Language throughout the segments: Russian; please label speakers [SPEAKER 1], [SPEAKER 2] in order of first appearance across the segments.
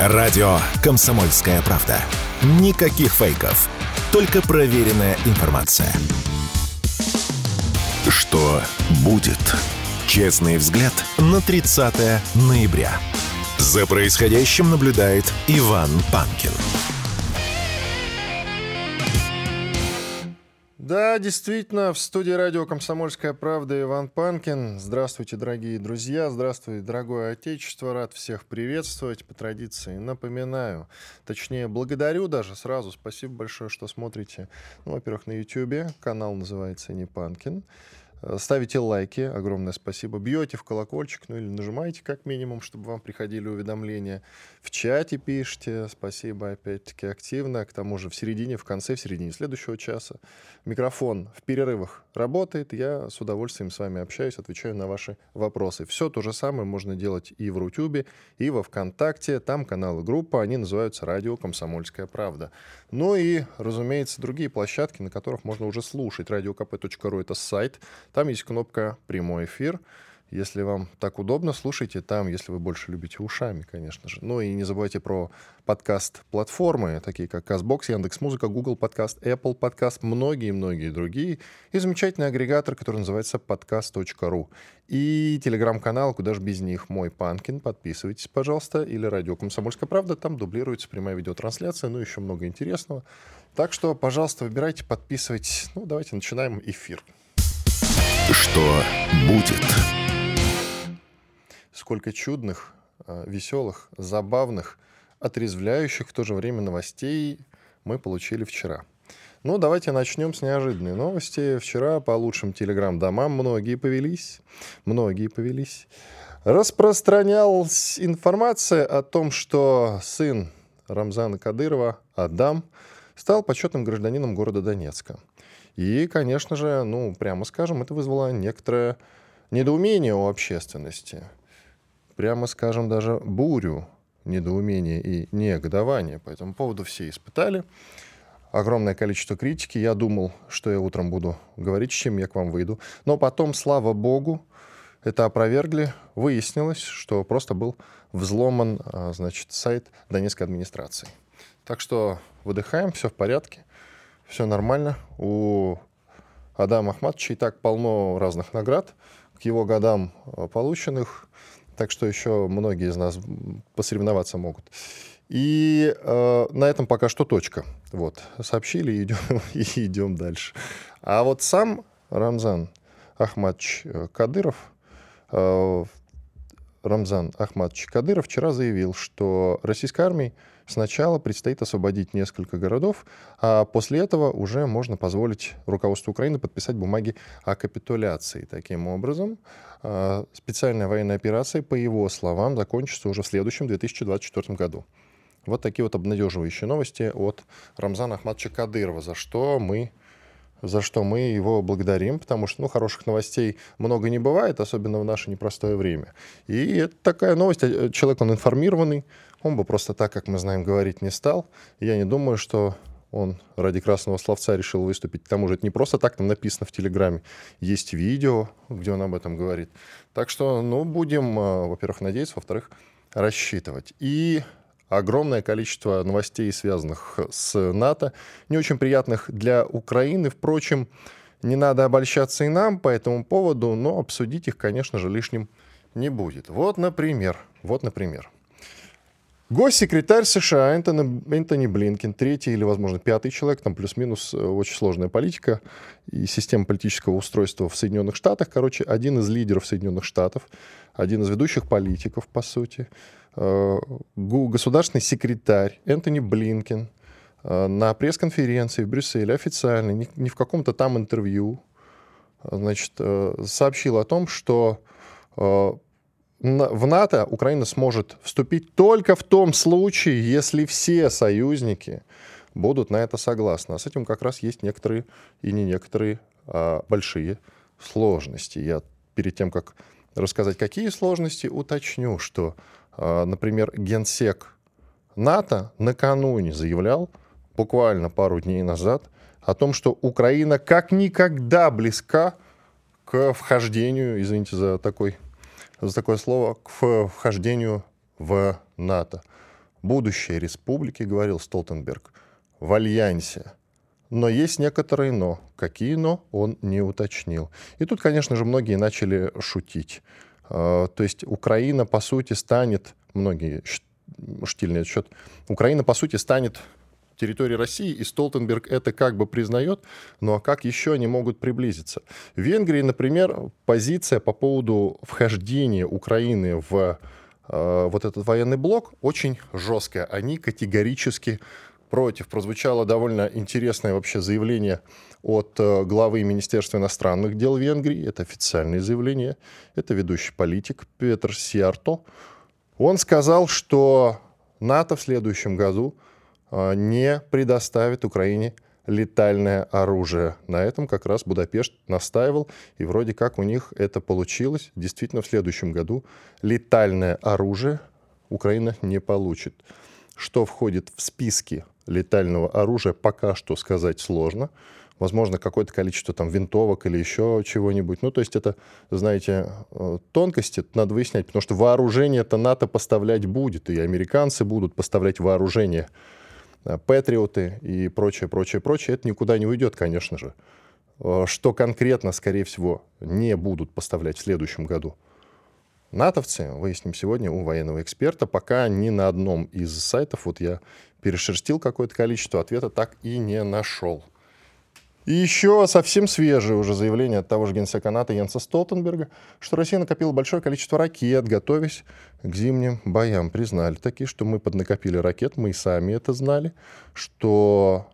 [SPEAKER 1] Радио «Комсомольская правда». Никаких фейков. Только проверенная информация. Что будет? Честный взгляд на 30 ноября. За происходящим наблюдает Иван Панкин.
[SPEAKER 2] Да, действительно, в студии радио «Комсомольская правда» Иван Панкин. Здравствуйте, дорогие друзья, здравствуй, дорогое Отечество. Рад всех приветствовать по традиции. Напоминаю, точнее, благодарю даже сразу. Спасибо большое, что смотрите. Ну, во-первых, на YouTube. Канал называется «Не Панкин». Э, ставите лайки, огромное спасибо. Бьете в колокольчик, ну или нажимаете как минимум, чтобы вам приходили уведомления. В чате пишите, спасибо опять-таки активно. К тому же в середине, в конце, в середине следующего часа микрофон в перерывах работает. Я с удовольствием с вами общаюсь, отвечаю на ваши вопросы. Все то же самое можно делать и в Рутюбе, и во Вконтакте. Там каналы группа, они называются «Радио Комсомольская правда». Ну и, разумеется, другие площадки, на которых можно уже слушать. Радиокп.ру — это сайт, там есть кнопка «Прямой эфир». Если вам так удобно, слушайте там, если вы больше любите ушами, конечно же. Ну и не забывайте про подкаст-платформы, такие как CastBox, Яндекс.Музыка, Google Подкаст, Apple Подкаст, многие-многие другие. И замечательный агрегатор, который называется podcast.ru. И телеграм-канал, куда же без них, мой Панкин. Подписывайтесь, пожалуйста. Или радио «Комсомольская правда». Там дублируется прямая видеотрансляция, ну еще много интересного. Так что, пожалуйста, выбирайте, подписывайтесь. Ну, давайте начинаем эфир.
[SPEAKER 1] Что будет?
[SPEAKER 2] Сколько чудных, а, веселых, забавных, отрезвляющих в то же время новостей мы получили вчера. Ну, давайте начнем с неожиданной новости. Вчера по лучшим телеграм-домам многие повелись, многие повелись. Распространялась информация о том, что сын Рамзана Кадырова, Адам, стал почетным гражданином города Донецка. И, конечно же, ну, прямо скажем, это вызвало некоторое недоумение у общественности. Прямо скажем, даже бурю недоумения и негодования по этому поводу все испытали. Огромное количество критики. Я думал, что я утром буду говорить, с чем я к вам выйду. Но потом, слава богу, это опровергли. Выяснилось, что просто был взломан а, значит, сайт Донецкой администрации. Так что выдыхаем, все в порядке все нормально. У Адама Ахматовича и так полно разных наград к его годам э, полученных, так что еще многие из нас посоревноваться могут. И э, на этом пока что точка. Вот, сообщили идем, и идем дальше. А вот сам Рамзан Ахматович э, Кадыров, э, Рамзан Ахматович Кадыров вчера заявил, что российской армии Сначала предстоит освободить несколько городов, а после этого уже можно позволить руководству Украины подписать бумаги о капитуляции. Таким образом, а, специальная военная операция, по его словам, закончится уже в следующем 2024 году. Вот такие вот обнадеживающие новости от Рамзана Ахматовича Кадырова, за что мы за что мы его благодарим, потому что ну, хороших новостей много не бывает, особенно в наше непростое время. И это такая новость, э, человек, он информированный, он бы просто так, как мы знаем, говорить не стал. Я не думаю, что он ради красного словца решил выступить. К тому же это не просто так там написано в Телеграме. Есть видео, где он об этом говорит. Так что, ну, будем, а, во-первых, надеяться, во-вторых, рассчитывать. И огромное количество новостей, связанных с НАТО, не очень приятных для Украины. Впрочем, не надо обольщаться и нам по этому поводу, но обсудить их, конечно же, лишним не будет. Вот, например, вот, например, Госсекретарь США Энтони, Энтони Блинкин, третий или, возможно, пятый человек, там плюс-минус э, очень сложная политика и система политического устройства в Соединенных Штатах. Короче, один из лидеров Соединенных Штатов, один из ведущих политиков, по сути, э, государственный секретарь Энтони Блинкин э, на пресс-конференции в Брюсселе официально, не в каком-то там интервью, значит, сообщил о том, что в НАТО Украина сможет вступить только в том случае, если все союзники будут на это согласны. А с этим как раз есть некоторые и не некоторые а, большие сложности. Я перед тем, как рассказать, какие сложности, уточню, что, а, например, генсек НАТО накануне заявлял, буквально пару дней назад, о том, что Украина как никогда близка к вхождению, извините за такой за такое слово к вхождению в НАТО. будущее республики, говорил Столтенберг, в альянсе. Но есть некоторые «но». Какие «но» он не уточнил. И тут, конечно же, многие начали шутить. А, то есть Украина, по сути, станет, многие штильный отсчет, Украина, по сути, станет территории России, и Столтенберг это как бы признает, ну а как еще они могут приблизиться? В Венгрии, например, позиция по поводу вхождения Украины в э, вот этот военный блок очень жесткая. Они категорически против. Прозвучало довольно интересное вообще заявление от э, главы Министерства иностранных дел Венгрии. Это официальное заявление. Это ведущий политик Петр Сиарто. Он сказал, что НАТО в следующем году не предоставит Украине летальное оружие. На этом как раз Будапешт настаивал, и вроде как у них это получилось. Действительно, в следующем году летальное оружие Украина не получит. Что входит в списки летального оружия, пока что сказать сложно. Возможно, какое-то количество там винтовок или еще чего-нибудь. Ну, то есть это, знаете, э, тонкости надо выяснять, потому что вооружение это НАТО поставлять будет, и американцы будут поставлять вооружение патриоты и прочее, прочее, прочее, это никуда не уйдет, конечно же. Э, что конкретно, скорее всего, не будут поставлять в следующем году натовцы, выясним сегодня у военного эксперта. Пока ни на одном из сайтов, вот я перешерстил какое-то количество, ответа так и не нашел. И еще совсем свежее уже заявление от того же генсека НАТО Йенса Столтенберга, что Россия накопила большое количество ракет, готовясь к зимним боям. Признали такие, что мы поднакопили ракет, мы и сами это знали, что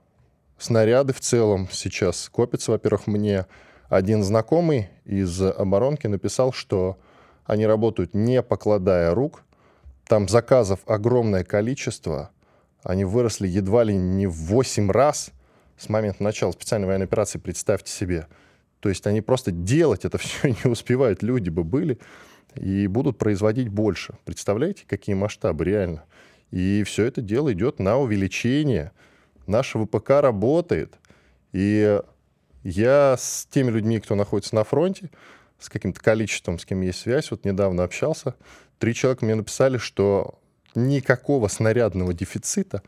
[SPEAKER 2] снаряды в целом сейчас копятся. Во-первых, мне один знакомый из оборонки написал, что они работают не покладая рук, там заказов огромное количество, они выросли едва ли не в 8 раз – с момента начала специальной военной операции, представьте себе. То есть они просто делать это все не успевают. Люди бы были и будут производить больше. Представляете, какие масштабы реально? И все это дело идет на увеличение. Наш ВПК работает. И я с теми людьми, кто находится на фронте, с каким-то количеством, с кем есть связь, вот недавно общался, три человека мне написали, что никакого снарядного дефицита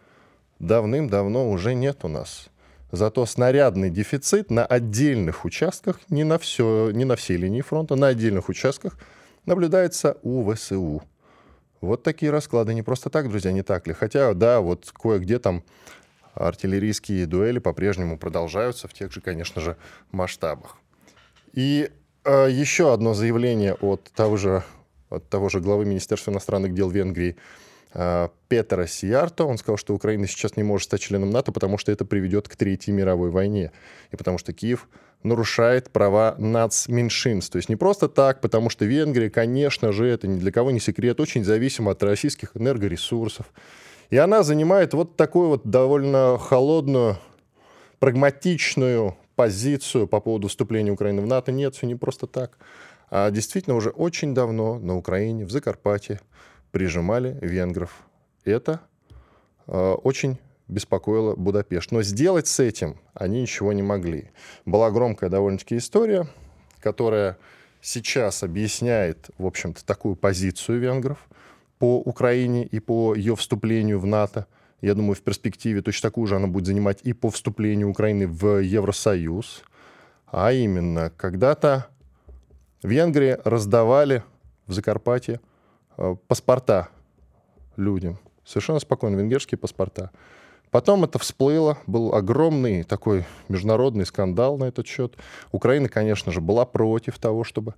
[SPEAKER 2] давным-давно уже нет у нас. Зато снарядный дефицит на отдельных участках, не на, все, не на всей линии фронта, на отдельных участках наблюдается у ВСУ. Вот такие расклады. Не просто так, друзья, не так ли? Хотя, да, вот кое-где там артиллерийские дуэли по-прежнему продолжаются в тех же, конечно же, масштабах. И э, еще одно заявление от того же, от того же главы Министерства иностранных дел Венгрии Петра Сиарто. Он сказал, что Украина сейчас не может стать членом НАТО, потому что это приведет к Третьей мировой войне. И потому что Киев нарушает права нацменьшинств. То есть не просто так, потому что Венгрия, конечно же, это ни для кого не секрет, очень зависима от российских энергоресурсов. И она занимает вот такую вот довольно холодную, прагматичную позицию по поводу вступления Украины в НАТО. Нет, все не просто так. А действительно уже очень давно на Украине, в Закарпатье, прижимали венгров. Это э, очень беспокоило Будапешт. Но сделать с этим они ничего не могли. Была громкая довольно-таки история, которая сейчас объясняет, в общем-то, такую позицию венгров по Украине и по ее вступлению в НАТО. Я думаю, в перспективе точно такую же она будет занимать и по вступлению Украины в Евросоюз. А именно, когда-то Венгрии раздавали в Закарпатье паспорта людям. Совершенно спокойно, венгерские паспорта. Потом это всплыло, был огромный такой международный скандал на этот счет. Украина, конечно же, была против того, чтобы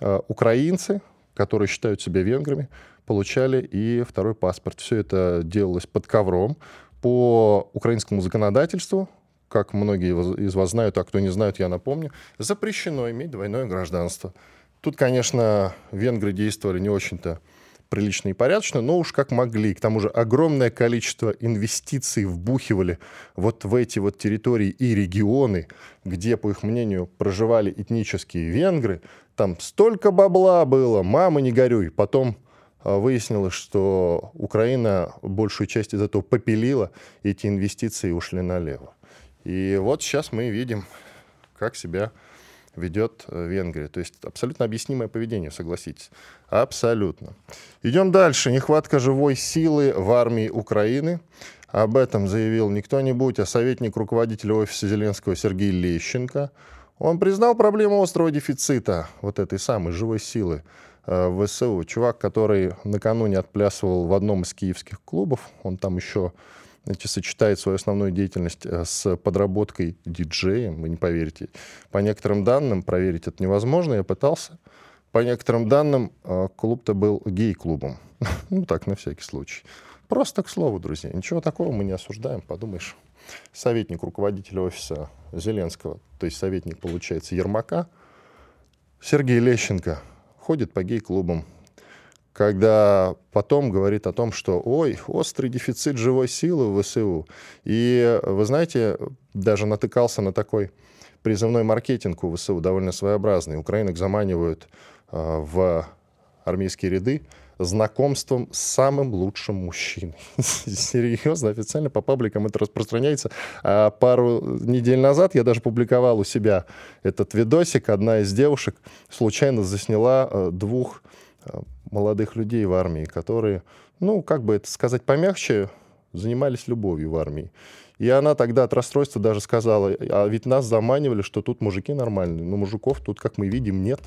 [SPEAKER 2] э, украинцы, которые считают себя венграми, получали и второй паспорт. Все это делалось под ковром. По украинскому законодательству, как многие из вас знают, а кто не знает, я напомню, запрещено иметь двойное гражданство. Тут, конечно, венгры действовали не очень-то прилично и порядочно, но уж как могли. К тому же огромное количество инвестиций вбухивали вот в эти вот территории и регионы, где, по их мнению, проживали этнические венгры. Там столько бабла было, мама не горюй. Потом а, выяснилось, что Украина большую часть из этого попилила, эти инвестиции ушли налево. И вот сейчас мы видим, как себя ведет э, Венгрия. То есть абсолютно объяснимое поведение, согласитесь. Абсолютно. Идем дальше. Нехватка живой силы в армии Украины. Об этом заявил не кто-нибудь, а советник руководителя офиса Зеленского Сергей Лещенко. Он признал проблему острого дефицита вот этой самой живой силы э, в ВСУ. Чувак, который накануне отплясывал в одном из киевских клубов, он там еще сочетает свою основную деятельность э, с подработкой диджеем, вы не поверите. По некоторым данным, проверить это невозможно, я пытался. По некоторым данным, э, клуб-то был гей-клубом. ну, так, на всякий случай. Просто к слову, друзья. Ничего такого мы не осуждаем, подумаешь. Советник руководителя офиса Зеленского, то есть советник, получается, Ермака, Сергей Лещенко, ходит по гей-клубам, когда потом говорит о том, что ой, острый дефицит живой силы в ВСУ. И вы знаете, даже натыкался на такой призывной маркетинг у ВСУ, довольно своеобразный. Украинок заманивают э, в армейские ряды знакомством с самым лучшим мужчиной. Серьезно, официально по пабликам это распространяется. А пару недель назад я даже публиковал у себя этот видосик. Одна из девушек случайно засняла э, двух молодых людей в армии, которые, ну, как бы это сказать помягче, занимались любовью в армии. И она тогда от расстройства даже сказала, а ведь нас заманивали, что тут мужики нормальные, но мужиков тут, как мы видим, нет.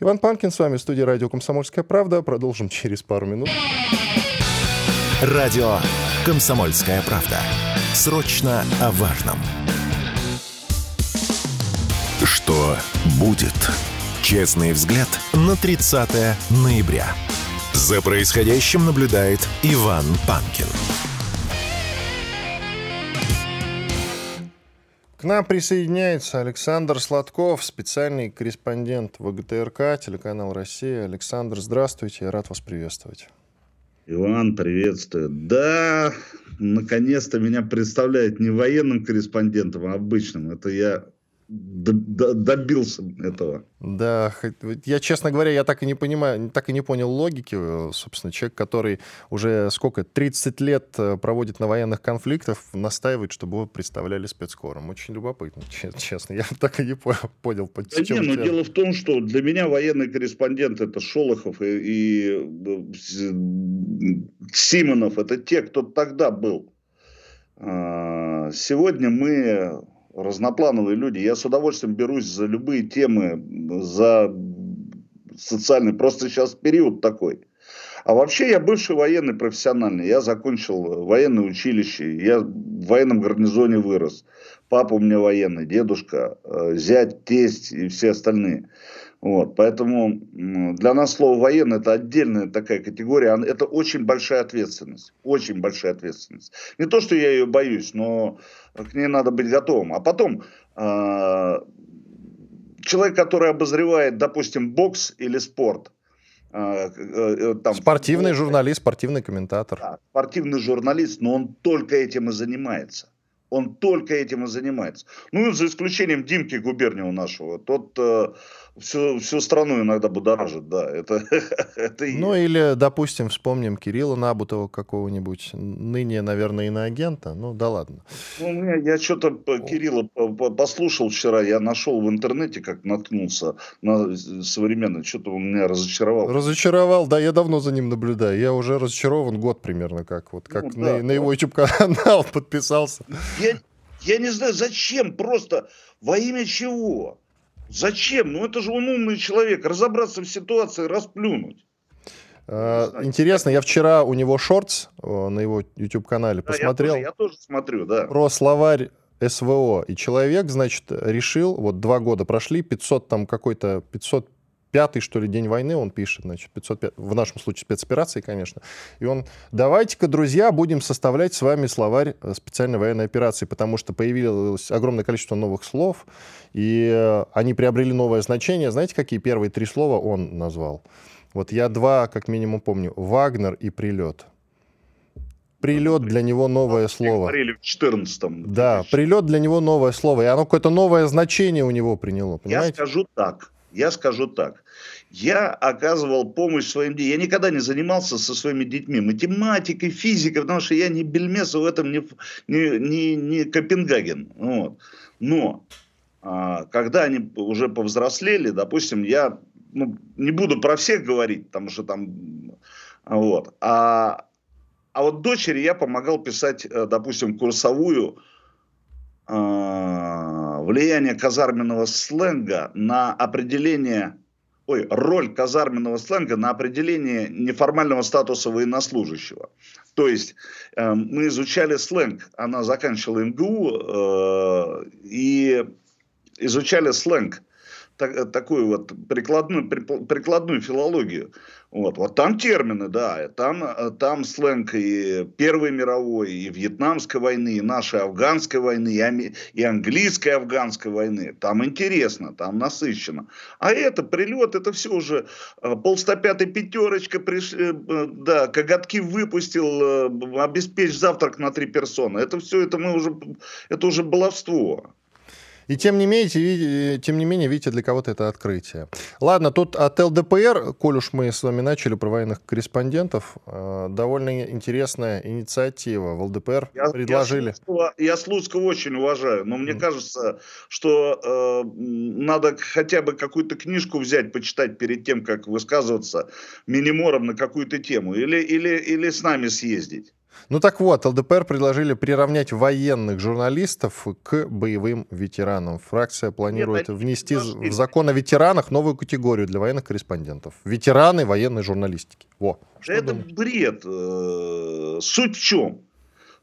[SPEAKER 2] Иван Панкин с вами в студии радио «Комсомольская правда». Продолжим через пару минут.
[SPEAKER 1] Радио «Комсомольская правда». Срочно о важном. Что будет? Честный взгляд на 30 ноября. За происходящим наблюдает Иван Панкин.
[SPEAKER 2] К нам присоединяется Александр Сладков, специальный корреспондент ВГТРК, телеканал «Россия». Александр, здравствуйте, я рад вас приветствовать.
[SPEAKER 3] Иван, приветствую. Да, наконец-то меня представляют не военным корреспондентом, а обычным. Это я добился этого.
[SPEAKER 2] Да, я, честно говоря, я так и не понимаю, так и не понял логики, э, собственно, человек, который уже сколько, 30 лет э, проводит на военных конфликтах, настаивает, чтобы его представляли спецкором. Очень любопытно, честно, я так и не понял.
[SPEAKER 3] По да не, но дело в том, что для меня военный корреспондент это Шолохов и, и э, Симонов, это те, кто тогда был. А, сегодня мы разноплановые люди. Я с удовольствием берусь за любые темы, за социальный. Просто сейчас период такой. А вообще я бывший военный профессиональный. Я закончил военное училище. Я в военном гарнизоне вырос. Папа у меня военный, дедушка, э, зять, тесть и все остальные. Вот, поэтому для нас слово военный это отдельная такая категория, это очень большая ответственность, очень большая ответственность. Не то, что я ее боюсь, но к ней надо быть готовым. А потом э, человек, который обозревает, допустим, бокс или спорт,
[SPEAKER 2] э, там, спортивный футбол, журналист, спортивный комментатор. Да,
[SPEAKER 3] спортивный журналист, но он только этим и занимается. Он только этим и занимается. Ну, за исключением Димки Губерниева нашего. Тот э, всю, всю страну иногда будоражит, да. Это,
[SPEAKER 2] это и... Ну, или, допустим, вспомним Кирилла Набутова какого-нибудь, ныне, наверное, иноагента. Ну, да ладно.
[SPEAKER 3] Ну, меня, я что-то Кирилла послушал вчера, я нашел в интернете, как наткнулся на современный, что-то он меня разочаровал.
[SPEAKER 2] Разочаровал, да, я давно за ним наблюдаю. Я уже разочарован год примерно, как вот как ну, на, да, на его YouTube-канал подписался.
[SPEAKER 3] Я, я не знаю, зачем просто, во имя чего? Зачем? Ну это же он умный человек. Разобраться в ситуации, расплюнуть.
[SPEAKER 2] А, интересно, я вчера у него шортс на его YouTube-канале да, посмотрел. Я
[SPEAKER 3] тоже, я тоже смотрю, да.
[SPEAKER 2] Про словарь СВО. И человек, значит, решил, вот два года прошли, 500 там какой-то, 500 пятый, что ли, день войны, он пишет, значит, 505, в нашем случае спецоперации, конечно. И он, давайте-ка, друзья, будем составлять с вами словарь э, специальной военной операции, потому что появилось огромное количество новых слов, и э, они приобрели новое значение. Знаете, какие первые три слова он назвал? Вот я два, как минимум, помню. Вагнер и прилет. Прилет для него новое слово.
[SPEAKER 3] Говорили в 14
[SPEAKER 2] Да, прилет для него новое слово. И оно какое-то новое значение у него приняло. Понимаете?
[SPEAKER 3] Я скажу так. Я скажу так. Я оказывал помощь своим детям. Я никогда не занимался со своими детьми математикой, физикой, потому что я не Бельмесов в этом, не, не, не, не Копенгаген. Вот. Но А, когда они уже повзрослели, допустим, я ну, не буду про всех говорить, потому что там вот, а, а вот дочери я помогал писать, э, допустим, курсовую э, влияние казарменного сленга на определение ой, роль казарменного сленга на определение неформального статуса военнослужащего. То есть э, мы изучали сленг, она заканчивала МГУ э, и изучали сленг так, такую вот прикладную, прикладную филологию. Вот, вот там термины, да, там, там сленг и Первой мировой, и Вьетнамской войны, и нашей афганской войны, и, и английской афганской войны. Там интересно, там насыщенно. А это прилет, это все уже э, полстопятая пятерочка, приш, э, э, да, коготки выпустил, обеспечь завтрак на три персоны. Это все, это мы уже, это уже баловство.
[SPEAKER 2] И тем не менее, тем не менее, видите, для кого-то это открытие. Ладно, тут от ЛДПР, коль уж мы с вами начали про военных корреспондентов, э, довольно интересная инициатива. В ЛДПР я, предложили...
[SPEAKER 3] Я Слуцкого, я Слуцкого очень уважаю, но мне mm. кажется, что э, надо хотя бы какую-то книжку взять, почитать перед тем, как высказываться минимором на какую-то тему. Или, или, или с нами съездить.
[SPEAKER 2] Ну так вот, ЛДПР предложили приравнять военных журналистов к боевым ветеранам. Фракция планирует Нет, внести в закон о ветеранах новую категорию для военных корреспондентов. Ветераны военной журналистики. Во.
[SPEAKER 3] Что Это думаешь? бред. Э, суть в чем?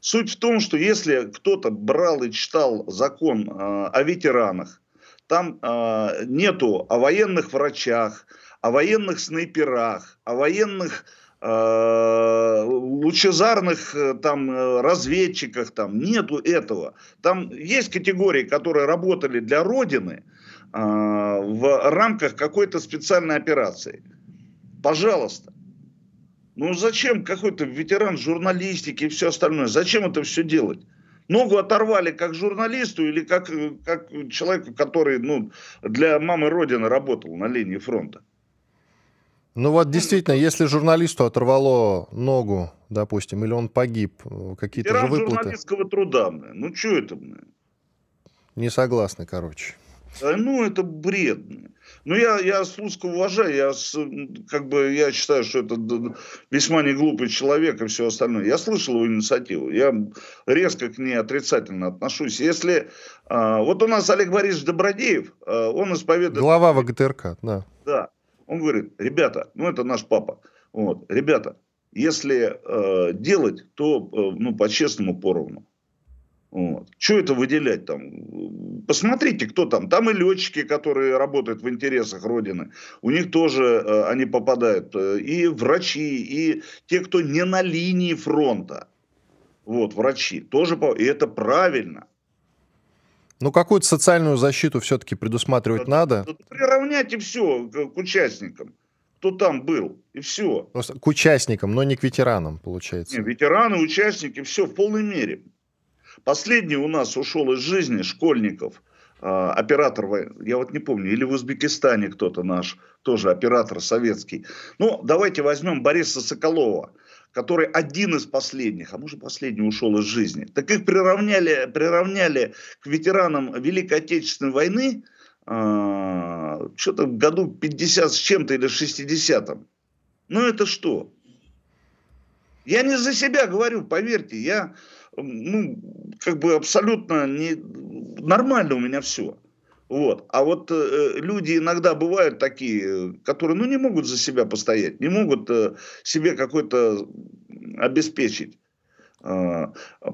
[SPEAKER 3] Суть в том, что если кто-то брал и читал закон э, о ветеранах, там э, нету о военных врачах, о военных снайперах, о военных лучезарных э, там э, разведчиках, там нету этого. Там есть категории, которые работали для Родины в рамках какой-то специальной операции. Пожалуйста. Ну зачем какой-то ветеран журналистики и все остальное? Зачем это все делать? Ногу оторвали как журналисту или как, как человеку, который ну, для мамы Родины работал на линии фронта.
[SPEAKER 2] Ну вот действительно, если журналисту оторвало ногу, допустим, или он погиб, э, какие-то же выплаты.
[SPEAKER 3] журналистского труда, ну что это?
[SPEAKER 2] Не согласны, короче.
[SPEAKER 3] А, ну, это бред. Ну, я, я Слуцкого уважаю, я, как бы, я считаю, что это весьма не глупый человек и все остальное. Я слышал его инициативу, я резко к ней отрицательно отношусь. Если, а, вот у нас Олег Борисович Добродеев, а, он исповедует...
[SPEAKER 2] Глава ВГТРК, да.
[SPEAKER 3] Да, он говорит, ребята, ну это наш папа, вот, ребята, если э, делать, то э, ну, по-честному поровну. Вот. Что это выделять там? Посмотрите, кто там. Там и летчики, которые работают в интересах Родины. У них тоже э, они попадают. Э, и врачи, и те, кто не на линии фронта. Вот, врачи. Тоже, и это правильно.
[SPEAKER 2] Ну, какую-то социальную защиту все-таки предусматривать надо.
[SPEAKER 3] Приравнять и все к участникам, кто там был, и все.
[SPEAKER 2] Просто к участникам, но не к ветеранам, получается.
[SPEAKER 3] Не, ветераны, участники, все в полной мере. Последний у нас ушел из жизни школьников, а, оператор, я вот не помню, или в Узбекистане кто-то наш, тоже оператор советский. Ну, давайте возьмем Бориса Соколова который один из последних, а может последний ушел из жизни, так их приравняли, приравняли к ветеранам Великой Отечественной войны э, что-то в году 50 с чем-то или 60-м. Ну это что? Я не за себя говорю, поверьте, я ну, как бы абсолютно не... нормально у меня все. Вот. А вот э, люди иногда бывают такие, которые ну, не могут за себя постоять, не могут э, себе какой-то обеспечить. Э,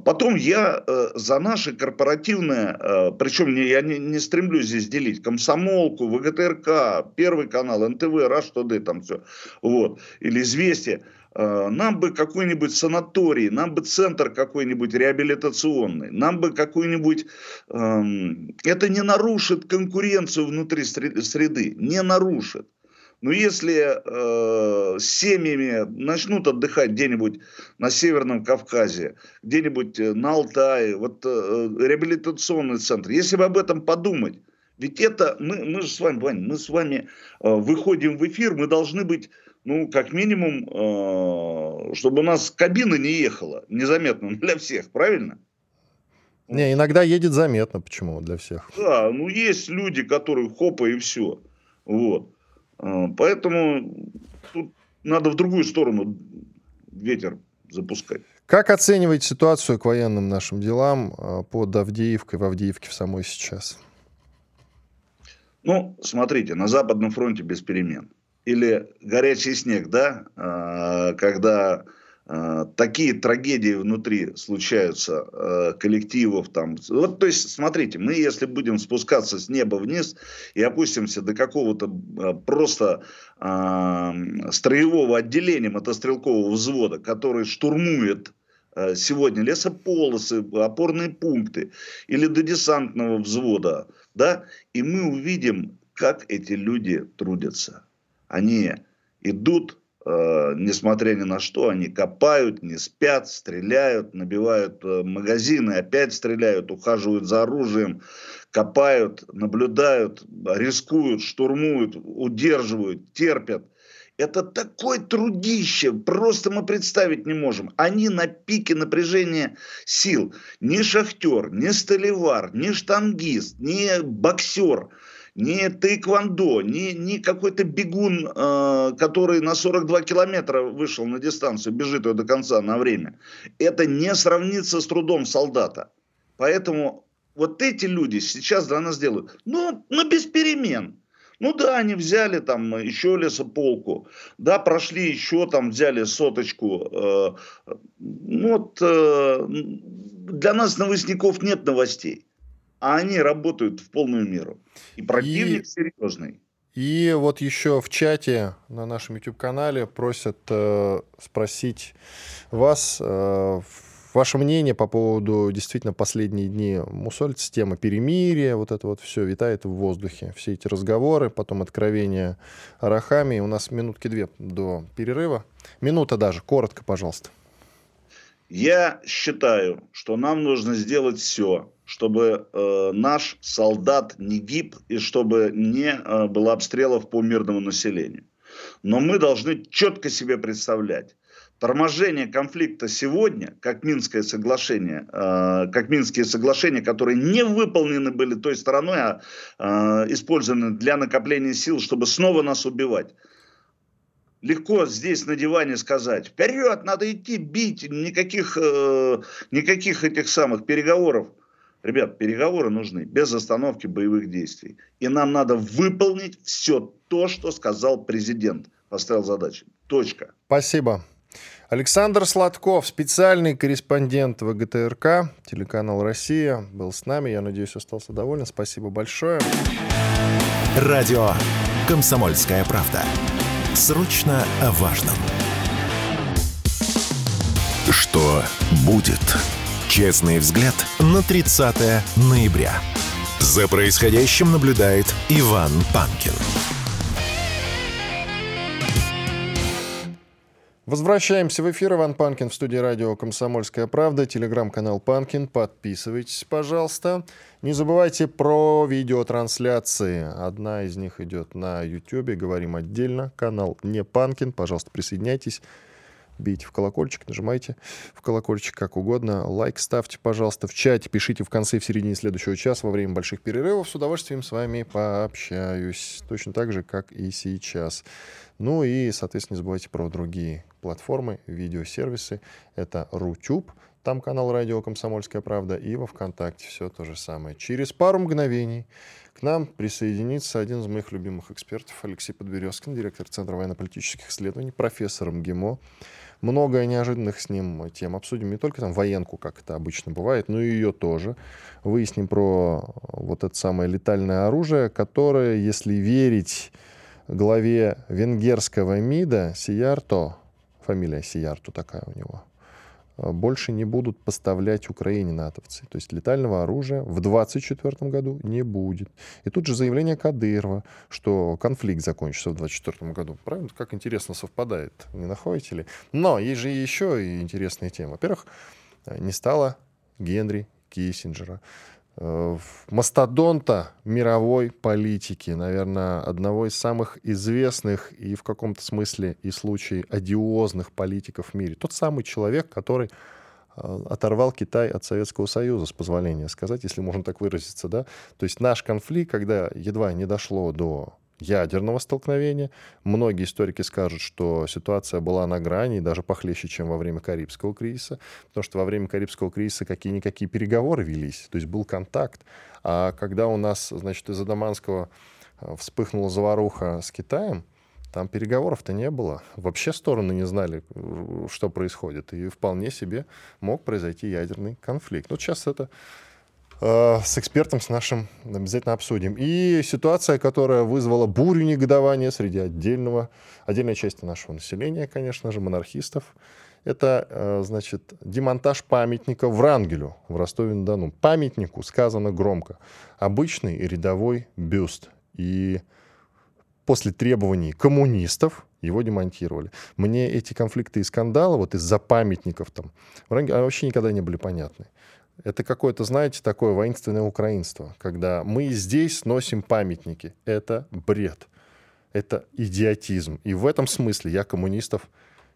[SPEAKER 3] потом я э, за наше корпоративное, э, причем не, я не, не стремлюсь здесь делить, комсомолку, ВГТРК, Первый канал, НТВ, Раш Тоды, там все, вот, или Известия, Э, нам бы какой-нибудь санаторий, нам бы центр какой-нибудь реабилитационный, нам бы какой-нибудь... Эм, это не нарушит конкуренцию внутри среды, не нарушит. Но если э, семьями начнут отдыхать где-нибудь на Северном Кавказе, где-нибудь э, на Алтае, вот э, реабилитационный центр, если бы об этом подумать, ведь это мы, мы же с вами, Вань, мы с вами э, выходим в эфир, мы должны быть ну, как минимум, э, чтобы у нас кабина не ехала незаметно для всех, правильно?
[SPEAKER 2] Не, иногда едет заметно, почему для всех.
[SPEAKER 3] Да, ну есть люди, которые хопа и все. Вот. А, поэтому тут надо в другую сторону ветер запускать.
[SPEAKER 2] Как оцениваете ситуацию к военным нашим делам а, под Авдеевкой, в Авдеевке в самой сейчас?
[SPEAKER 3] Ну, смотрите, на Западном фронте без перемен. Или горячий снег, да, а, когда а, такие трагедии внутри случаются коллективов там. Вот, то есть, смотрите, мы если будем спускаться с неба вниз и опустимся до какого-то просто строевого отделения мотострелкового взвода, который штурмует сегодня лесополосы, опорные пункты или до десантного взвода, да, и мы увидим, как эти люди трудятся. Они идут, э, несмотря ни на что, они копают, не спят, стреляют, набивают э, магазины, опять стреляют, ухаживают за оружием, копают, наблюдают, рискуют, штурмуют, удерживают, терпят – это такое трудище, просто мы представить не можем. Они на пике напряжения сил. Ни шахтер, ни столевар, ни штангист, ни боксер, ни тайквандо, ни, ни какой-то бегун, э, который на 42 километра вышел на дистанцию, бежит ее до конца на время. Это не сравнится с трудом солдата. Поэтому вот эти люди сейчас для нас делают. Ну, ну без перемен. Ну да, они взяли там еще лесополку, да, прошли еще там, взяли соточку. Э, ну вот э, для нас новостников нет новостей, а они работают в полную меру. И противник и... серьезный.
[SPEAKER 2] И вот еще в чате на нашем YouTube-канале просят э, спросить вас, э, Ваше мнение по поводу действительно последние дни мусолится тема перемирия, вот это вот все витает в воздухе. Все эти разговоры, потом откровения Арахами. У нас минутки две до перерыва. Минута даже, коротко, пожалуйста.
[SPEAKER 3] Я считаю, что нам нужно сделать все, чтобы э, наш солдат не гиб и чтобы не э, было обстрелов по мирному населению. Но мы должны четко себе представлять, торможение конфликта сегодня, как Минское соглашение, э, как Минские соглашения, которые не выполнены были той стороной, а э, использованы для накопления сил, чтобы снова нас убивать. Легко здесь на диване сказать, вперед, надо идти, бить, никаких, э, никаких этих самых переговоров. Ребят, переговоры нужны без остановки боевых действий. И нам надо выполнить все то, что сказал президент. Поставил задачи. Точка.
[SPEAKER 2] Спасибо. Александр Сладков, специальный корреспондент ВГТРК, телеканал «Россия», был с нами. Я надеюсь, остался доволен. Спасибо большое.
[SPEAKER 1] Радио «Комсомольская правда». Срочно о важном. Что будет? Честный взгляд на 30 ноября. За происходящим наблюдает Иван Панкин.
[SPEAKER 2] Возвращаемся в эфир. Иван Панкин в студии радио «Комсомольская правда». Телеграм-канал Панкин. Подписывайтесь, пожалуйста. Не забывайте про видеотрансляции. Одна из них идет на YouTube. Говорим отдельно. Канал не Панкин. Пожалуйста, присоединяйтесь. Бейте в колокольчик, нажимайте в колокольчик как угодно. Лайк ставьте, пожалуйста, в чате. Пишите в конце, в середине следующего часа во время больших перерывов. С удовольствием с вами пообщаюсь. Точно так же, как и сейчас. Ну и, соответственно, не забывайте про другие платформы, видеосервисы. Это Рутюб, там канал радио «Комсомольская правда», и во ВКонтакте все то же самое. Через пару мгновений к нам присоединится один из моих любимых экспертов, Алексей Подберезкин, директор Центра военно-политических исследований, профессор МГИМО. Много неожиданных с ним тем обсудим. Не только там военку, как это обычно бывает, но и ее тоже. Выясним про вот это самое летальное оружие, которое, если верить главе венгерского МИДа Сиярто, фамилия Сиярто такая у него, э, больше не будут поставлять Украине натовцы. То есть летального оружия в 2024 году не будет. И тут же заявление Кадырова, что конфликт закончится в 2024 году. Правильно? Как интересно совпадает, не находите ли? Но есть же еще и интересные темы. Во-первых, э, не стало Генри Киссинджера. Э, мастодонта мировой политики, наверное, одного из самых известных и в каком-то смысле и случае одиозных политиков в мире. Тот самый человек, который оторвал Китай от Советского Союза, с позволения сказать, если можно так выразиться, да. То есть наш конфликт, когда едва не дошло до ядерного столкновения. Многие историки скажут, что ситуация была на грани, даже похлеще, чем во время Карибского кризиса, потому что во время Карибского кризиса какие-никакие переговоры велись, то есть был контакт. А когда у нас, значит, из Адаманского э, вспыхнула заваруха с Китаем, там переговоров-то не было. Вообще стороны не знали, э, что происходит. И вполне себе мог произойти ядерный конфликт. Вот сейчас это с экспертом, с нашим обязательно обсудим. И ситуация, которая вызвала бурю негодования среди отдельного, отдельной части нашего населения, конечно же, монархистов. Это, э, значит, демонтаж памятника Врангелю в Ростове-на-Дону. Памятнику сказано громко. Обычный рядовой бюст. И после требований коммунистов его демонтировали. Мне эти конфликты и скандалы вот из-за памятников там Врангеля вообще никогда не были понятны. Это какое-то, знаете, такое воинственное украинство, когда мы здесь носим памятники. Это бред. Это идиотизм. И в этом смысле я коммунистов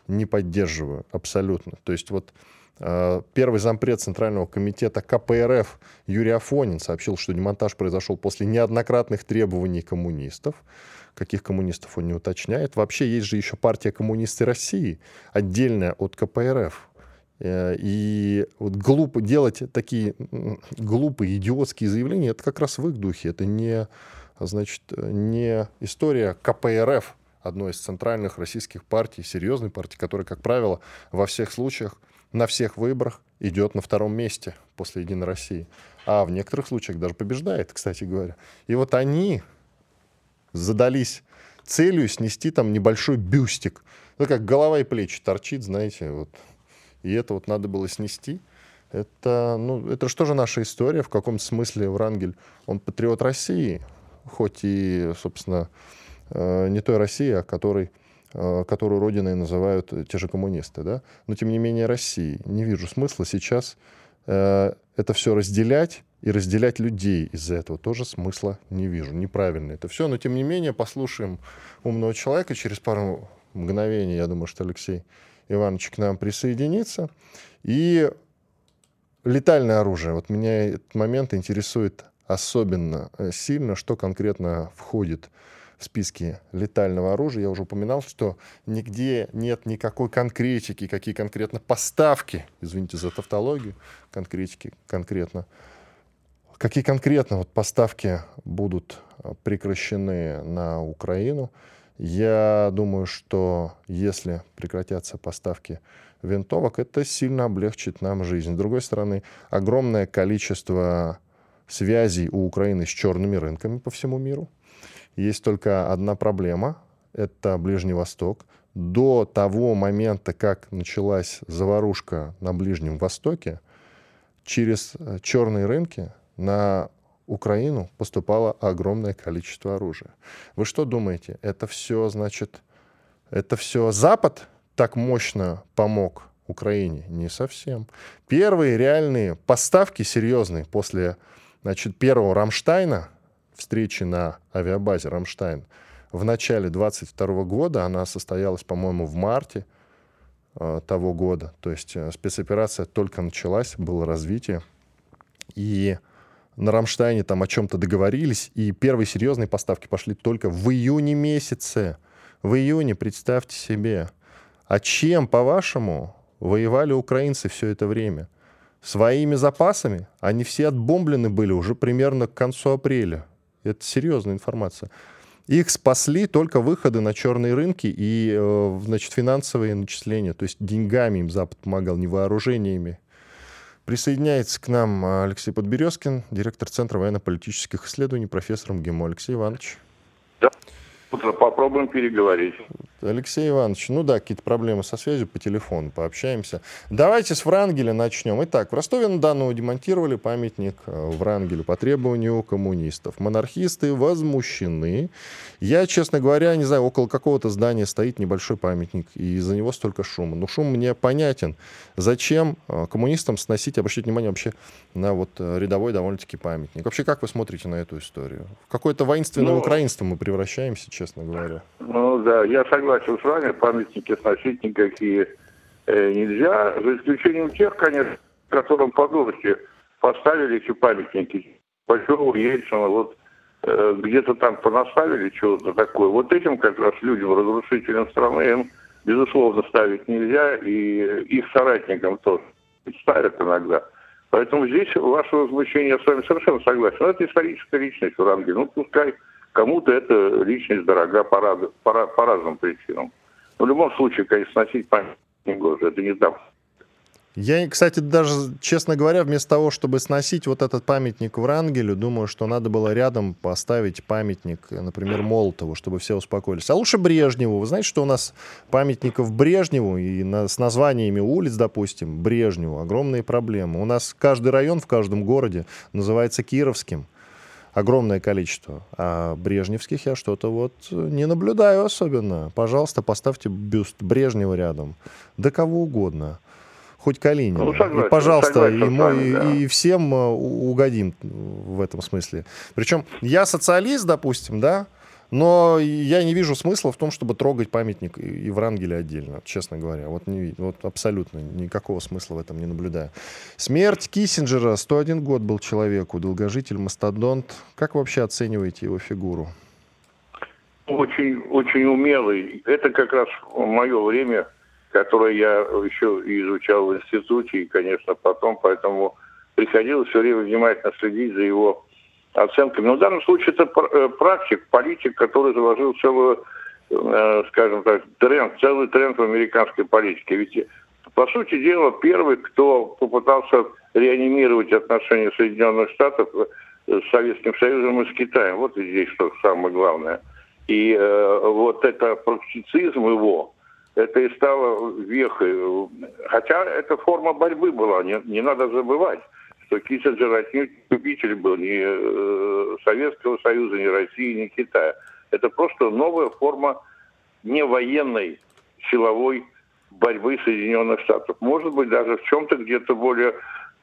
[SPEAKER 2] не поддерживаю абсолютно. То есть вот э, первый зампред Центрального комитета КПРФ Юрий Афонин сообщил, что демонтаж произошел после неоднократных требований коммунистов. Каких коммунистов он не уточняет. Вообще есть же еще партия коммунисты России, отдельная от КПРФ. Э, и вот глупо делать такие глупые, идиотские заявления, это как раз в их духе. Это не, значит, не история КПРФ, одной из центральных российских партий, серьезной партии, которая, как правило, во всех случаях, на всех выборах идет на втором месте после «Единой России». А в некоторых случаях даже побеждает, кстати говоря. И вот они задались целью снести там небольшой бюстик. Ну, как голова и плечи торчит, знаете, вот и это вот надо было снести. Это, ну, это что же наша история? В каком смысле Врангель, он патриот России, хоть и, собственно, э, не той России, а которой, э, которую родиной называют те же коммунисты, да? Но, тем не менее, России. Не вижу смысла сейчас э, это все разделять и разделять людей из-за этого тоже смысла не вижу. Неправильно это все. Но, тем не менее, послушаем умного человека через пару мгновений. Я думаю, что Алексей Иванович к нам присоединится. И летальное оружие. Вот меня этот момент интересует особенно э, сильно, что конкретно входит в списке летального оружия. Я уже упоминал, что нигде нет никакой конкретики, какие конкретно поставки, извините за тавтологию, конкретики конкретно, какие конкретно вот поставки будут э, прекращены на Украину. Я думаю, что если прекратятся поставки винтовок, это сильно облегчит нам жизнь. С другой стороны, огромное количество связей у Украины с черными рынками по всему миру. Есть только одна проблема — это Ближний Восток. До того момента, как началась заварушка на Ближнем Востоке, через э, черные рынки на Украину поступало огромное количество оружия. Вы что думаете, это все, значит, это все Запад так мощно помог Украине? Не совсем. Первые реальные поставки серьезные после, значит, первого Рамштайна, встречи на авиабазе Рамштайн, в начале 22 года, она состоялась, по-моему, в марте э, того года. То есть э, спецоперация только началась, было развитие. И на Рамштайне там о чем-то договорились, и первые серьезные поставки пошли только в июне месяце. В июне, представьте себе. А чем, по-вашему, воевали украинцы все это время? Своими запасами? Они все отбомблены были уже примерно к концу апреля. Это серьезная информация. Их спасли только выходы на черные рынки и э, значит, финансовые начисления. То есть деньгами им Запад помогал, не вооружениями. Присоединяется к нам а, Алексей Подберезкин, директор Центра военно-политических исследований, профессор МГИМО. Алексей Иванович.
[SPEAKER 4] Да. Попробуем переговорить.
[SPEAKER 2] Алексей Иванович, ну да, какие-то проблемы со связью по телефону, пообщаемся. Давайте с Врангеля начнем. Итак, в Ростове-на-Дону демонтировали памятник э, Врангелю по требованию коммунистов. Монархисты возмущены. Я, честно говоря, не знаю, около какого-то здания стоит небольшой памятник, и из-за него столько шума. Ну, шум мне понятен. Зачем э, коммунистам сносить, обращать внимание вообще на вот э, рядовой довольно-таки памятник? Вообще, как вы смотрите на эту историю? В какое-то воинственное ну, украинство мы превращаемся, честно говоря.
[SPEAKER 4] Ну да, я согласен с вами, памятники сносить никакие э, нельзя, за исключением тех, конечно, которым по дурости поставили эти памятники. Большого Ельцина, вот э, где-то там понаставили чего-то такое. Вот этим как раз людям, разрушителям страны, им, безусловно, ставить нельзя, и их соратникам тоже ставят иногда. Поэтому здесь ваше возмущение, я с вами совершенно согласен. Но это историческая личность Врангеля. Ну, пускай кому-то эта личность дорога по, по, по разным причинам. Но в любом случае, конечно, носить память не. Это не так.
[SPEAKER 2] Я, кстати, даже, честно говоря, вместо того, чтобы сносить вот этот памятник Врангелю, думаю, что надо было рядом поставить памятник, например, Молотову, чтобы все успокоились. А лучше Брежневу. Вы знаете, что у нас памятников Брежневу и на, с названиями улиц, допустим, Брежневу огромные проблемы. У нас каждый район в каждом городе называется Кировским. Огромное количество. А брежневских я что-то вот не наблюдаю особенно. Пожалуйста, поставьте бюст Брежнева рядом. Да кого угодно хоть Калинина. Ну, согласен, и, пожалуйста, согласен, и, мы, да. и всем э, угодим в этом смысле. Причем я социалист, допустим, да, но я не вижу смысла в том, чтобы трогать памятник Евангелия отдельно, честно говоря. Вот, не, вот абсолютно никакого смысла в этом не наблюдаю. Смерть Киссинджера, 101 год был человеку, долгожитель, мастодонт. Как вообще оцениваете его фигуру?
[SPEAKER 4] Очень, очень умелый. Это как раз мое время которое я еще изучал в институте, и, конечно, потом, поэтому приходилось все время внимательно следить за его оценками. Но в данном случае это э, практик, политик, который заложил целую, э, скажем так, тренд, целый тренд в американской политике. Ведь, по сути дела, первый, кто попытался реанимировать отношения Соединенных Штатов с Советским Союзом и с Китаем. Вот здесь что самое главное. И э, вот это практицизм его, это и стало вехой. Хотя это форма борьбы была, не, не надо забывать, что Киссинджер отнюдь любитель был ни э, Советского Союза, ни России, ни Китая. Это просто новая форма не военной, силовой борьбы Соединенных Штатов. Может быть, даже в чем-то где-то более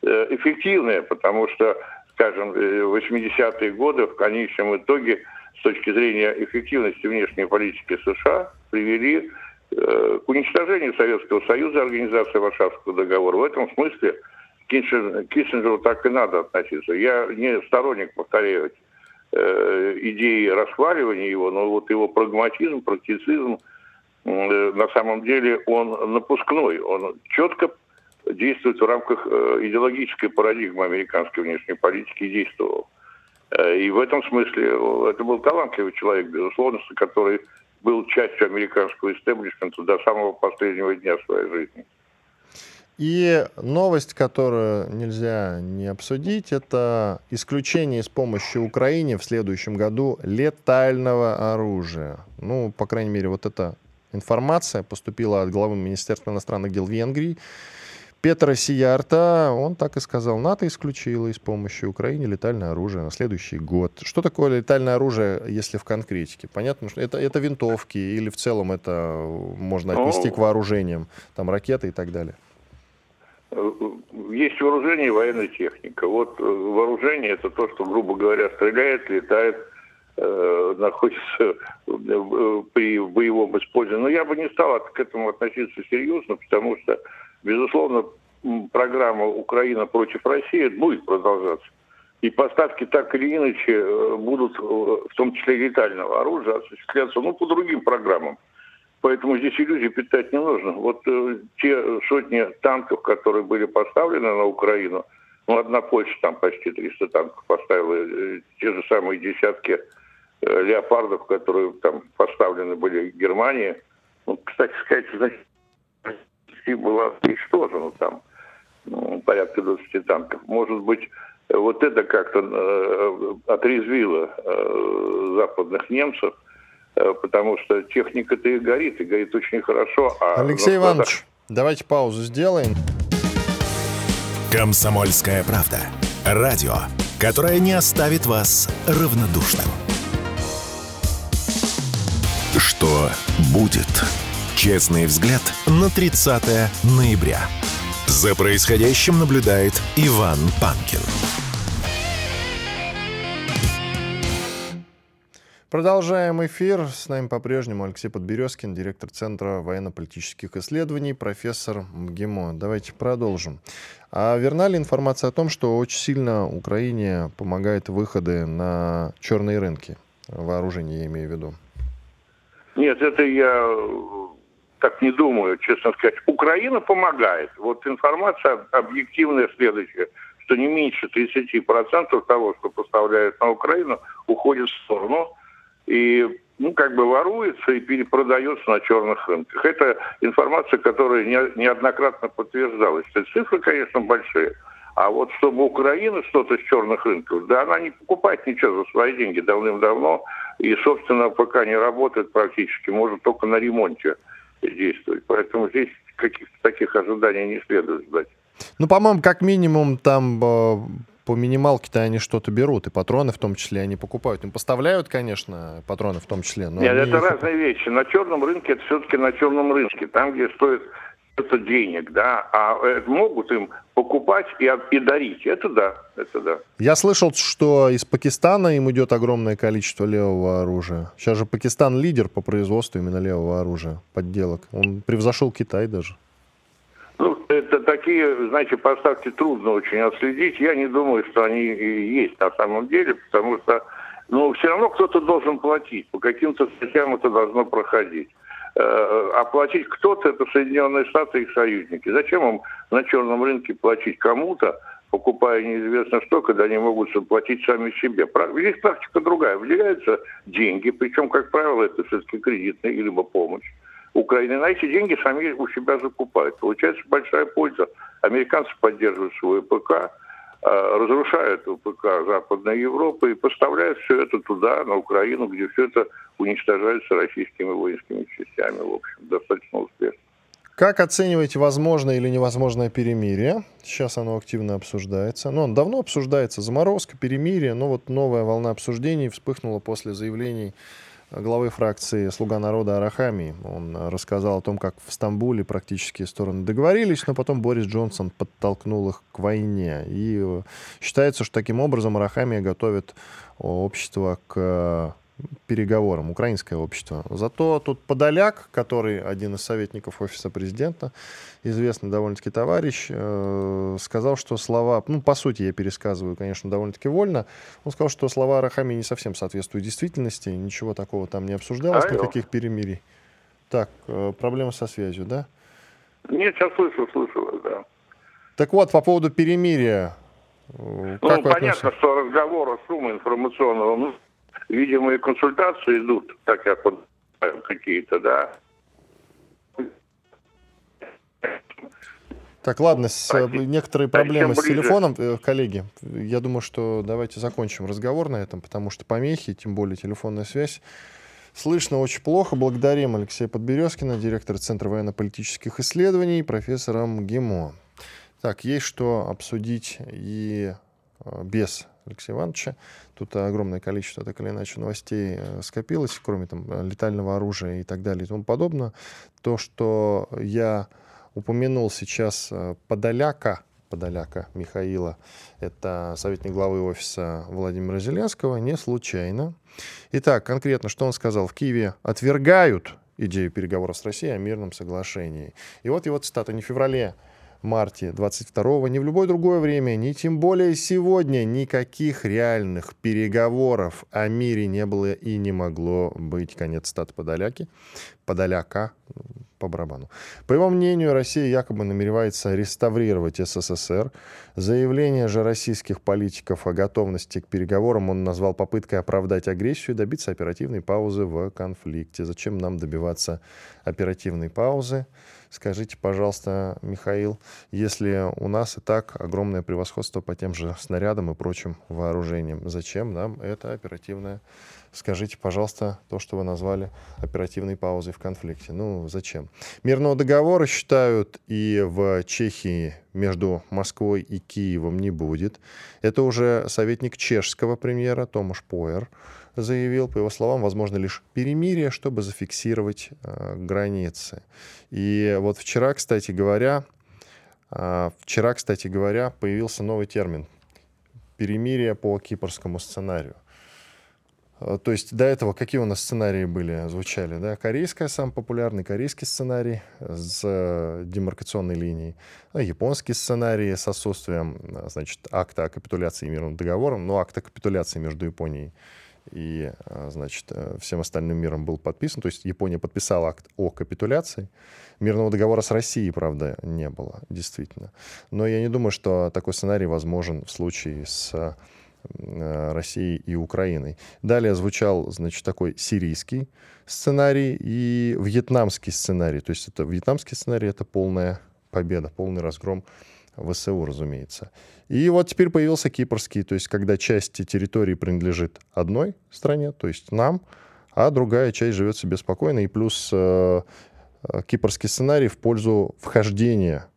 [SPEAKER 4] э, эффективная, потому что, скажем, 80-е э, годы в конечном итоге с точки зрения эффективности внешней политики США привели к уничтожению Советского Союза, организации Варшавского договора. В этом смысле к Киссинджеру так и надо относиться. Я не сторонник, повторяю, э, идеи расхваливания его, но вот его прагматизм, практицизм, э, на самом деле он напускной. Он четко действует в рамках идеологической парадигмы американской внешней политики и действовал. И в этом смысле это был талантливый человек, безусловно, который был частью американского истеблишмента до самого последнего дня своей жизни.
[SPEAKER 2] И новость, которую нельзя не обсудить, это исключение с помощью Украине в следующем году летального оружия. Ну, по крайней мере, вот эта информация поступила от главы Министерства иностранных дел Венгрии. Петра Сиярта, он так и сказал, НАТО исключило из помощи Украине летальное оружие на следующий год. Что такое летальное оружие, если в конкретике? Понятно, что это, это винтовки или в целом это можно отнести к вооружениям, там ракеты и так далее?
[SPEAKER 4] Есть вооружение и военная техника. Вот э, вооружение это то, что, грубо говоря, стреляет, летает, э, находится э, при боевом использовании. Но я бы не стал к этому относиться серьезно, потому что Безусловно, программа «Украина против России» будет продолжаться. И поставки так или иначе э, будут, э, в том числе летального оружия, осуществляться ну, по другим программам. Поэтому здесь иллюзий питать не нужно. Вот э, те сотни танков, которые были поставлены на Украину, ну, одна Польша там почти 300 танков поставила, э, те же самые десятки э, леопардов, которые там поставлены были в Германии. Ну, кстати сказать, значит, была уничтожена там ну, порядка 20 танков. Может быть, вот это как-то э, отрезвило э, западных немцев, потому что техника-то и горит, и горит очень хорошо.
[SPEAKER 2] А Алексей ну, Иванович, давайте паузу сделаем.
[SPEAKER 1] Комсомольская правда. Радио, которое не оставит вас равнодушным. Что будет? Честный взгляд на 30 ноября. За происходящим наблюдает Иван Панкин.
[SPEAKER 2] Продолжаем эфир. С нами по-прежнему Алексей Подберезкин, директор Центра военно-политических исследований, профессор МГИМО. Давайте продолжим. А верна ли информация о том, что очень сильно Украине помогают выходы на черные рынки? Вооружение, я имею в виду.
[SPEAKER 4] Нет, это я так не думаю, честно сказать. Украина помогает. Вот информация объективная следующая, что не меньше 30% того, что поставляют на Украину, уходит в сторону и ну, как бы воруется и перепродается на черных рынках. Это информация, которая не, неоднократно подтверждалась. Эти цифры, конечно, большие. А вот чтобы Украина что-то с черных рынков, да она не покупает ничего за свои деньги давным-давно. И, собственно, пока не работает практически, может только на ремонте действовать. Поэтому здесь каких-то таких ожиданий не следует ждать.
[SPEAKER 2] Ну, по-моему, как минимум там э, по минималке-то они что-то берут, и патроны в том числе они покупают. Им поставляют, конечно, патроны в том числе.
[SPEAKER 4] Но Нет, это их... разные вещи. На черном рынке это все-таки на черном рынке, там, где стоит это денег, да, а э, могут им покупать и, и дарить. Это да, это да.
[SPEAKER 2] Я слышал, что из Пакистана им идет огромное количество левого оружия. Сейчас же Пакистан лидер по производству именно левого оружия, подделок. Он превзошел Китай даже.
[SPEAKER 4] Это такие, знаете, поставки трудно очень отследить. Я не думаю, что они есть на самом деле, потому что, ну, все равно кто-то должен платить. По каким-то статьям это должно проходить. Э, а кто-то, это Соединенные Штаты и их союзники. Зачем им на черном рынке платить кому-то, покупая неизвестно что, когда они могут заплатить сами себе. Здесь практика другая. Выделяются деньги, причем, как правило, это все-таки кредитная либо помощь. Украины. На эти деньги сами у себя закупают. Получается большая польза. Американцы поддерживают свой ПК, а, разрушают ПК Западной Европы и поставляют все это туда, на Украину, где все это уничтожается российскими воинскими частями, в общем, достаточно успешно.
[SPEAKER 2] Как оцениваете возможное или невозможное перемирие? Сейчас оно активно обсуждается. Ну, он давно обсуждается. Заморозка, перемирие. Но вот новая волна обсуждений вспыхнула после заявлений главы фракции «Слуга народа» Арахами. Он рассказал о том, как в Стамбуле практически стороны договорились, но потом Борис Джонсон подтолкнул их к войне. И э, считается, что таким образом Арахами готовит общество к переговорам, украинское общество. Зато тут Подоляк, который один из советников офиса президента, известный довольно-таки товарищ, э, сказал, что слова, ну, по сути, я пересказываю, конечно, довольно-таки вольно, он сказал, что слова Рахами не совсем соответствуют действительности, ничего такого там не обсуждалось, Алло. никаких перемирий. Так, э, проблема со связью, да?
[SPEAKER 4] Нет, сейчас слышу, слышу, да.
[SPEAKER 2] Так вот, по поводу перемирия.
[SPEAKER 4] Э, ну, понятно, относитесь? что разговоры, суммы информационного ну, видимо, и консультации идут, так я понимаю, какие-то, да.
[SPEAKER 2] Так, ладно, с, а, некоторые проблемы с телефоном, э, коллеги. Я думаю, что давайте закончим разговор на этом, потому что помехи, тем более телефонная связь, слышно очень плохо. Благодарим Алексея Подберезкина, директора Центра военно-политических исследований, профессора МГИМО. Так, есть что обсудить и э, без Алексея Ивановича. Тут огромное количество, так или иначе, новостей э, скопилось, кроме там летального оружия и так далее и тому подобное. То, что я упомянул сейчас э, Подоляка, Подоляка Михаила, это советник главы офиса Владимира Зеленского, не случайно. Итак, конкретно, что он сказал? В Киеве отвергают идею переговоров с Россией о мирном соглашении. И вот его цитата не в феврале марте 22-го, ни в любое другое время, ни тем более сегодня никаких реальных переговоров о мире не было и не могло быть. Конец стат Подоляки. Подоляка по барабану. По его мнению, Россия якобы намеревается реставрировать СССР. Заявление же российских политиков о готовности к переговорам он назвал попыткой оправдать агрессию и добиться оперативной паузы в конфликте. Зачем нам добиваться оперативной паузы? Скажите, пожалуйста, Михаил, если у нас и так огромное превосходство по тем же снарядам и прочим вооружениям, зачем нам это оперативное? Скажите, пожалуйста, то, что вы назвали оперативной паузой в конфликте. Ну, зачем? Мирного договора, считают, и в Чехии между Москвой и Киевом не будет. Это уже советник чешского премьера Томаш Пойер заявил, по его словам, возможно лишь перемирие, чтобы зафиксировать э, границы. И вот вчера, кстати говоря, э, вчера, кстати говоря, появился новый термин перемирие по кипрскому сценарию. Э, то есть до этого какие у нас сценарии были, звучали, да? Корейская, самый популярный корейский сценарий с э, демаркационной линией, японский сценарий с отсутствием, э, значит, акта о капитуляции мирным договором, но акт о капитуляции между Японией и, значит, всем остальным миром был подписан. То есть Япония подписала акт о капитуляции. Мирного договора с Россией, правда, не было, действительно. Но я не думаю, что такой сценарий возможен в случае с Э, Россией и Украиной. Далее звучал, значит, такой сирийский сценарий и вьетнамский сценарий. То есть это вьетнамский сценарий — это полная победа, полный разгром ВСУ, разумеется. И вот теперь появился кипрский, то есть когда часть территории принадлежит одной стране, то есть нам, а другая часть живет себе спокойно. И плюс э, э кипрский сценарий в пользу вхождения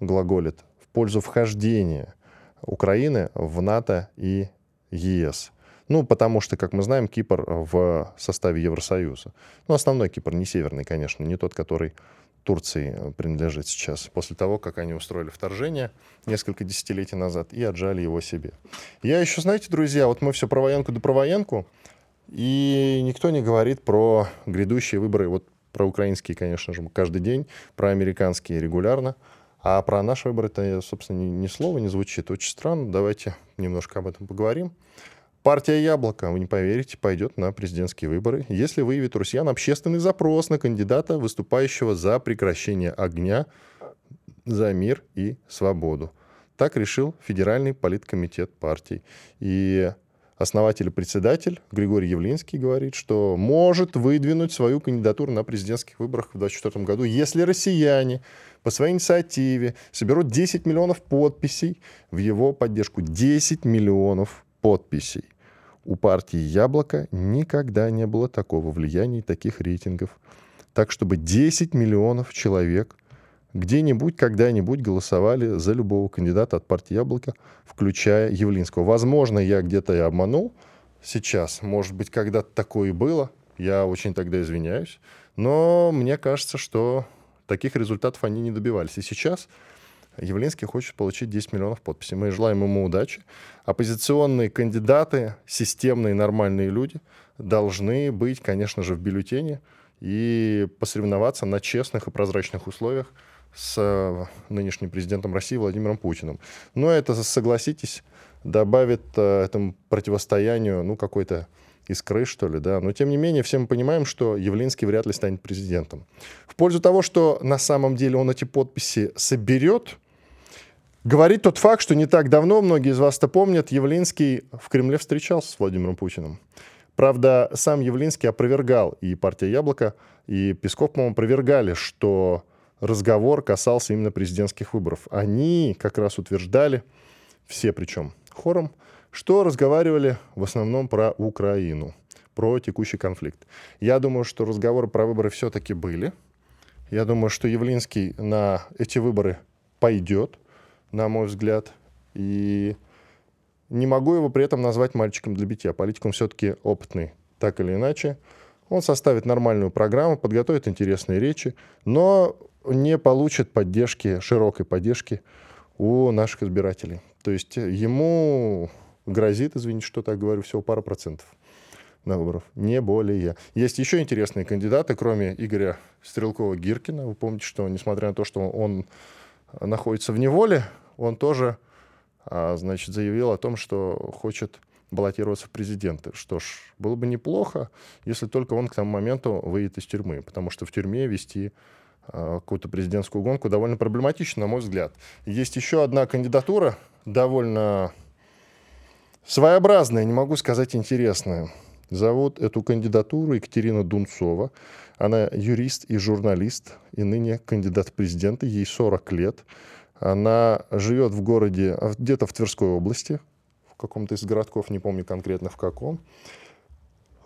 [SPEAKER 2] глаголит, в пользу вхождения Украины в НАТО и ЕС. Ну, потому что, как мы знаем, Кипр в составе Евросоюза. Ну, основной Кипр, не северный, конечно, не тот, который Турции принадлежит сейчас, после того, как они устроили вторжение несколько десятилетий назад и отжали его себе. Я еще, знаете, друзья, вот мы все про военку да про военку, и никто не говорит про грядущие выборы, вот про украинские, конечно же, каждый день, про американские регулярно. А про наши выборы-то, собственно, ни, ни слова не звучит. Очень странно. Давайте немножко об этом поговорим. Партия «Яблоко», вы не поверите, пойдет на президентские выборы, если выявит россиян общественный запрос на кандидата, выступающего за прекращение огня, за мир и свободу. Так решил Федеральный политкомитет партии. И основатель и председатель Григорий Явлинский говорит, что может выдвинуть свою кандидатуру на президентских выборах в 2024 году, если россияне по своей инициативе соберут 10 миллионов подписей в его поддержку. 10 миллионов подписей. У партии «Яблоко» никогда не было такого влияния и таких рейтингов. Так, чтобы 10 миллионов человек где-нибудь, когда-нибудь голосовали за любого кандидата от партии «Яблоко», включая Явлинского. Возможно, я где-то и обманул сейчас. Может быть, когда-то такое и было. Я очень тогда извиняюсь. Но мне кажется, что таких результатов они не добивались. И сейчас Явлинский хочет получить 10 миллионов подписей. Мы желаем ему удачи. Оппозиционные кандидаты, системные нормальные люди должны быть, конечно же, в бюллетене и посоревноваться на честных и прозрачных условиях с э, нынешним президентом России Владимиром Путиным. Но это, согласитесь, добавит э, этому противостоянию ну, какой-то искры, что ли, да. Но, тем не менее, все мы понимаем, что Явлинский вряд ли станет президентом. В пользу того, что на самом деле он эти подписи соберет, говорит тот факт, что не так давно, многие из вас это помнят, Явлинский в Кремле встречался с Владимиром Путиным. Правда, сам Явлинский опровергал, и партия «Яблоко», и Песков, по-моему, опровергали, что разговор касался именно президентских выборов. Они как раз утверждали, все причем хором, что разговаривали в основном про Украину, про текущий конфликт. Я думаю, что разговоры про выборы все-таки были. Я думаю, что Явлинский на эти выборы пойдет, на мой взгляд. И не могу его при этом назвать мальчиком для битья. Политик он все-таки опытный, так или иначе. Он составит нормальную программу, подготовит интересные речи, но не получит поддержки, широкой поддержки у наших избирателей. То есть ему грозит, извините, что так говорю, всего пара процентов на выборов, не более. Есть еще интересные кандидаты, кроме Игоря Стрелкова-Гиркина. Вы помните, что несмотря на то, что он находится в неволе, он тоже, а, значит, заявил о том, что хочет баллотироваться в президенты. Что ж, было бы неплохо, если только он к тому моменту выйдет из тюрьмы, потому что в тюрьме вести а, какую-то президентскую гонку довольно проблематично, на мой взгляд. Есть еще одна кандидатура, довольно Своеобразная, не могу сказать интересная. Зовут эту кандидатуру Екатерина Дунцова. Она юрист и журналист, и ныне кандидат в президенты. Ей 40 лет. Она живет в городе, где-то в Тверской области, в каком-то из городков, не помню конкретно в каком.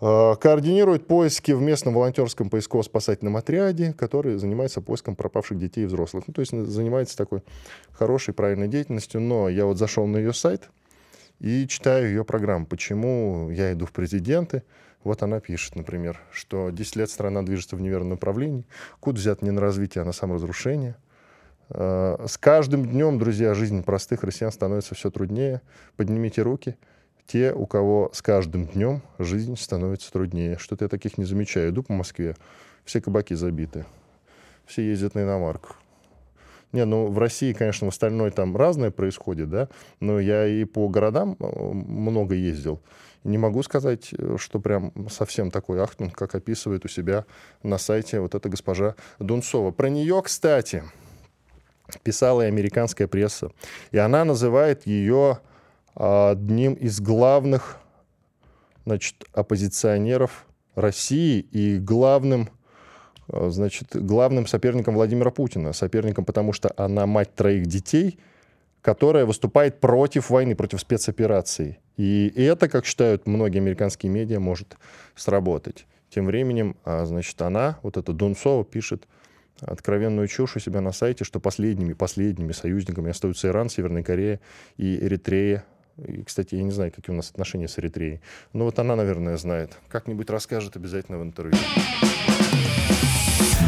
[SPEAKER 2] А, координирует поиски в местном волонтерском поисково-спасательном отряде, который занимается поиском пропавших детей и взрослых. Ну, то есть занимается такой хорошей, правильной деятельностью. Но я вот зашел на ее сайт – и читаю ее программу. Почему я иду в президенты? Вот она пишет, например, что 10 лет страна движется в неверном направлении, куда взят не на развитие, а на саморазрушение. А, с каждым днем, друзья, жизнь простых россиян становится все труднее. Поднимите руки. те, у кого с каждым днем жизнь становится труднее. Что-то я таких не замечаю. Иду по Москве, все кабаки забиты, все ездят на иномарках. Не, ну в России, конечно, в остальной там разное происходит, да, но я и по городам э, много ездил. Не могу сказать, э, что прям совсем такой ахтунг, как описывает у себя на сайте вот эта госпожа Дунцова. Про нее, кстати, писала и американская пресса. И она называет ее одним из главных значит, оппозиционеров России и главным значит, главным соперником Владимира Путина. Соперником, потому что она мать троих детей, которая выступает против войны, против спецопераций. И это, как считают многие американские медиа, может сработать. Тем временем, а, значит, она, вот эта Дунцова, пишет откровенную чушь у себя на сайте, что последними, последними союзниками остаются Иран, Северная Корея и Эритрея. И, кстати, я не знаю, какие у нас отношения с Эритреей. Но вот она, наверное, знает. Как-нибудь расскажет обязательно в интервью.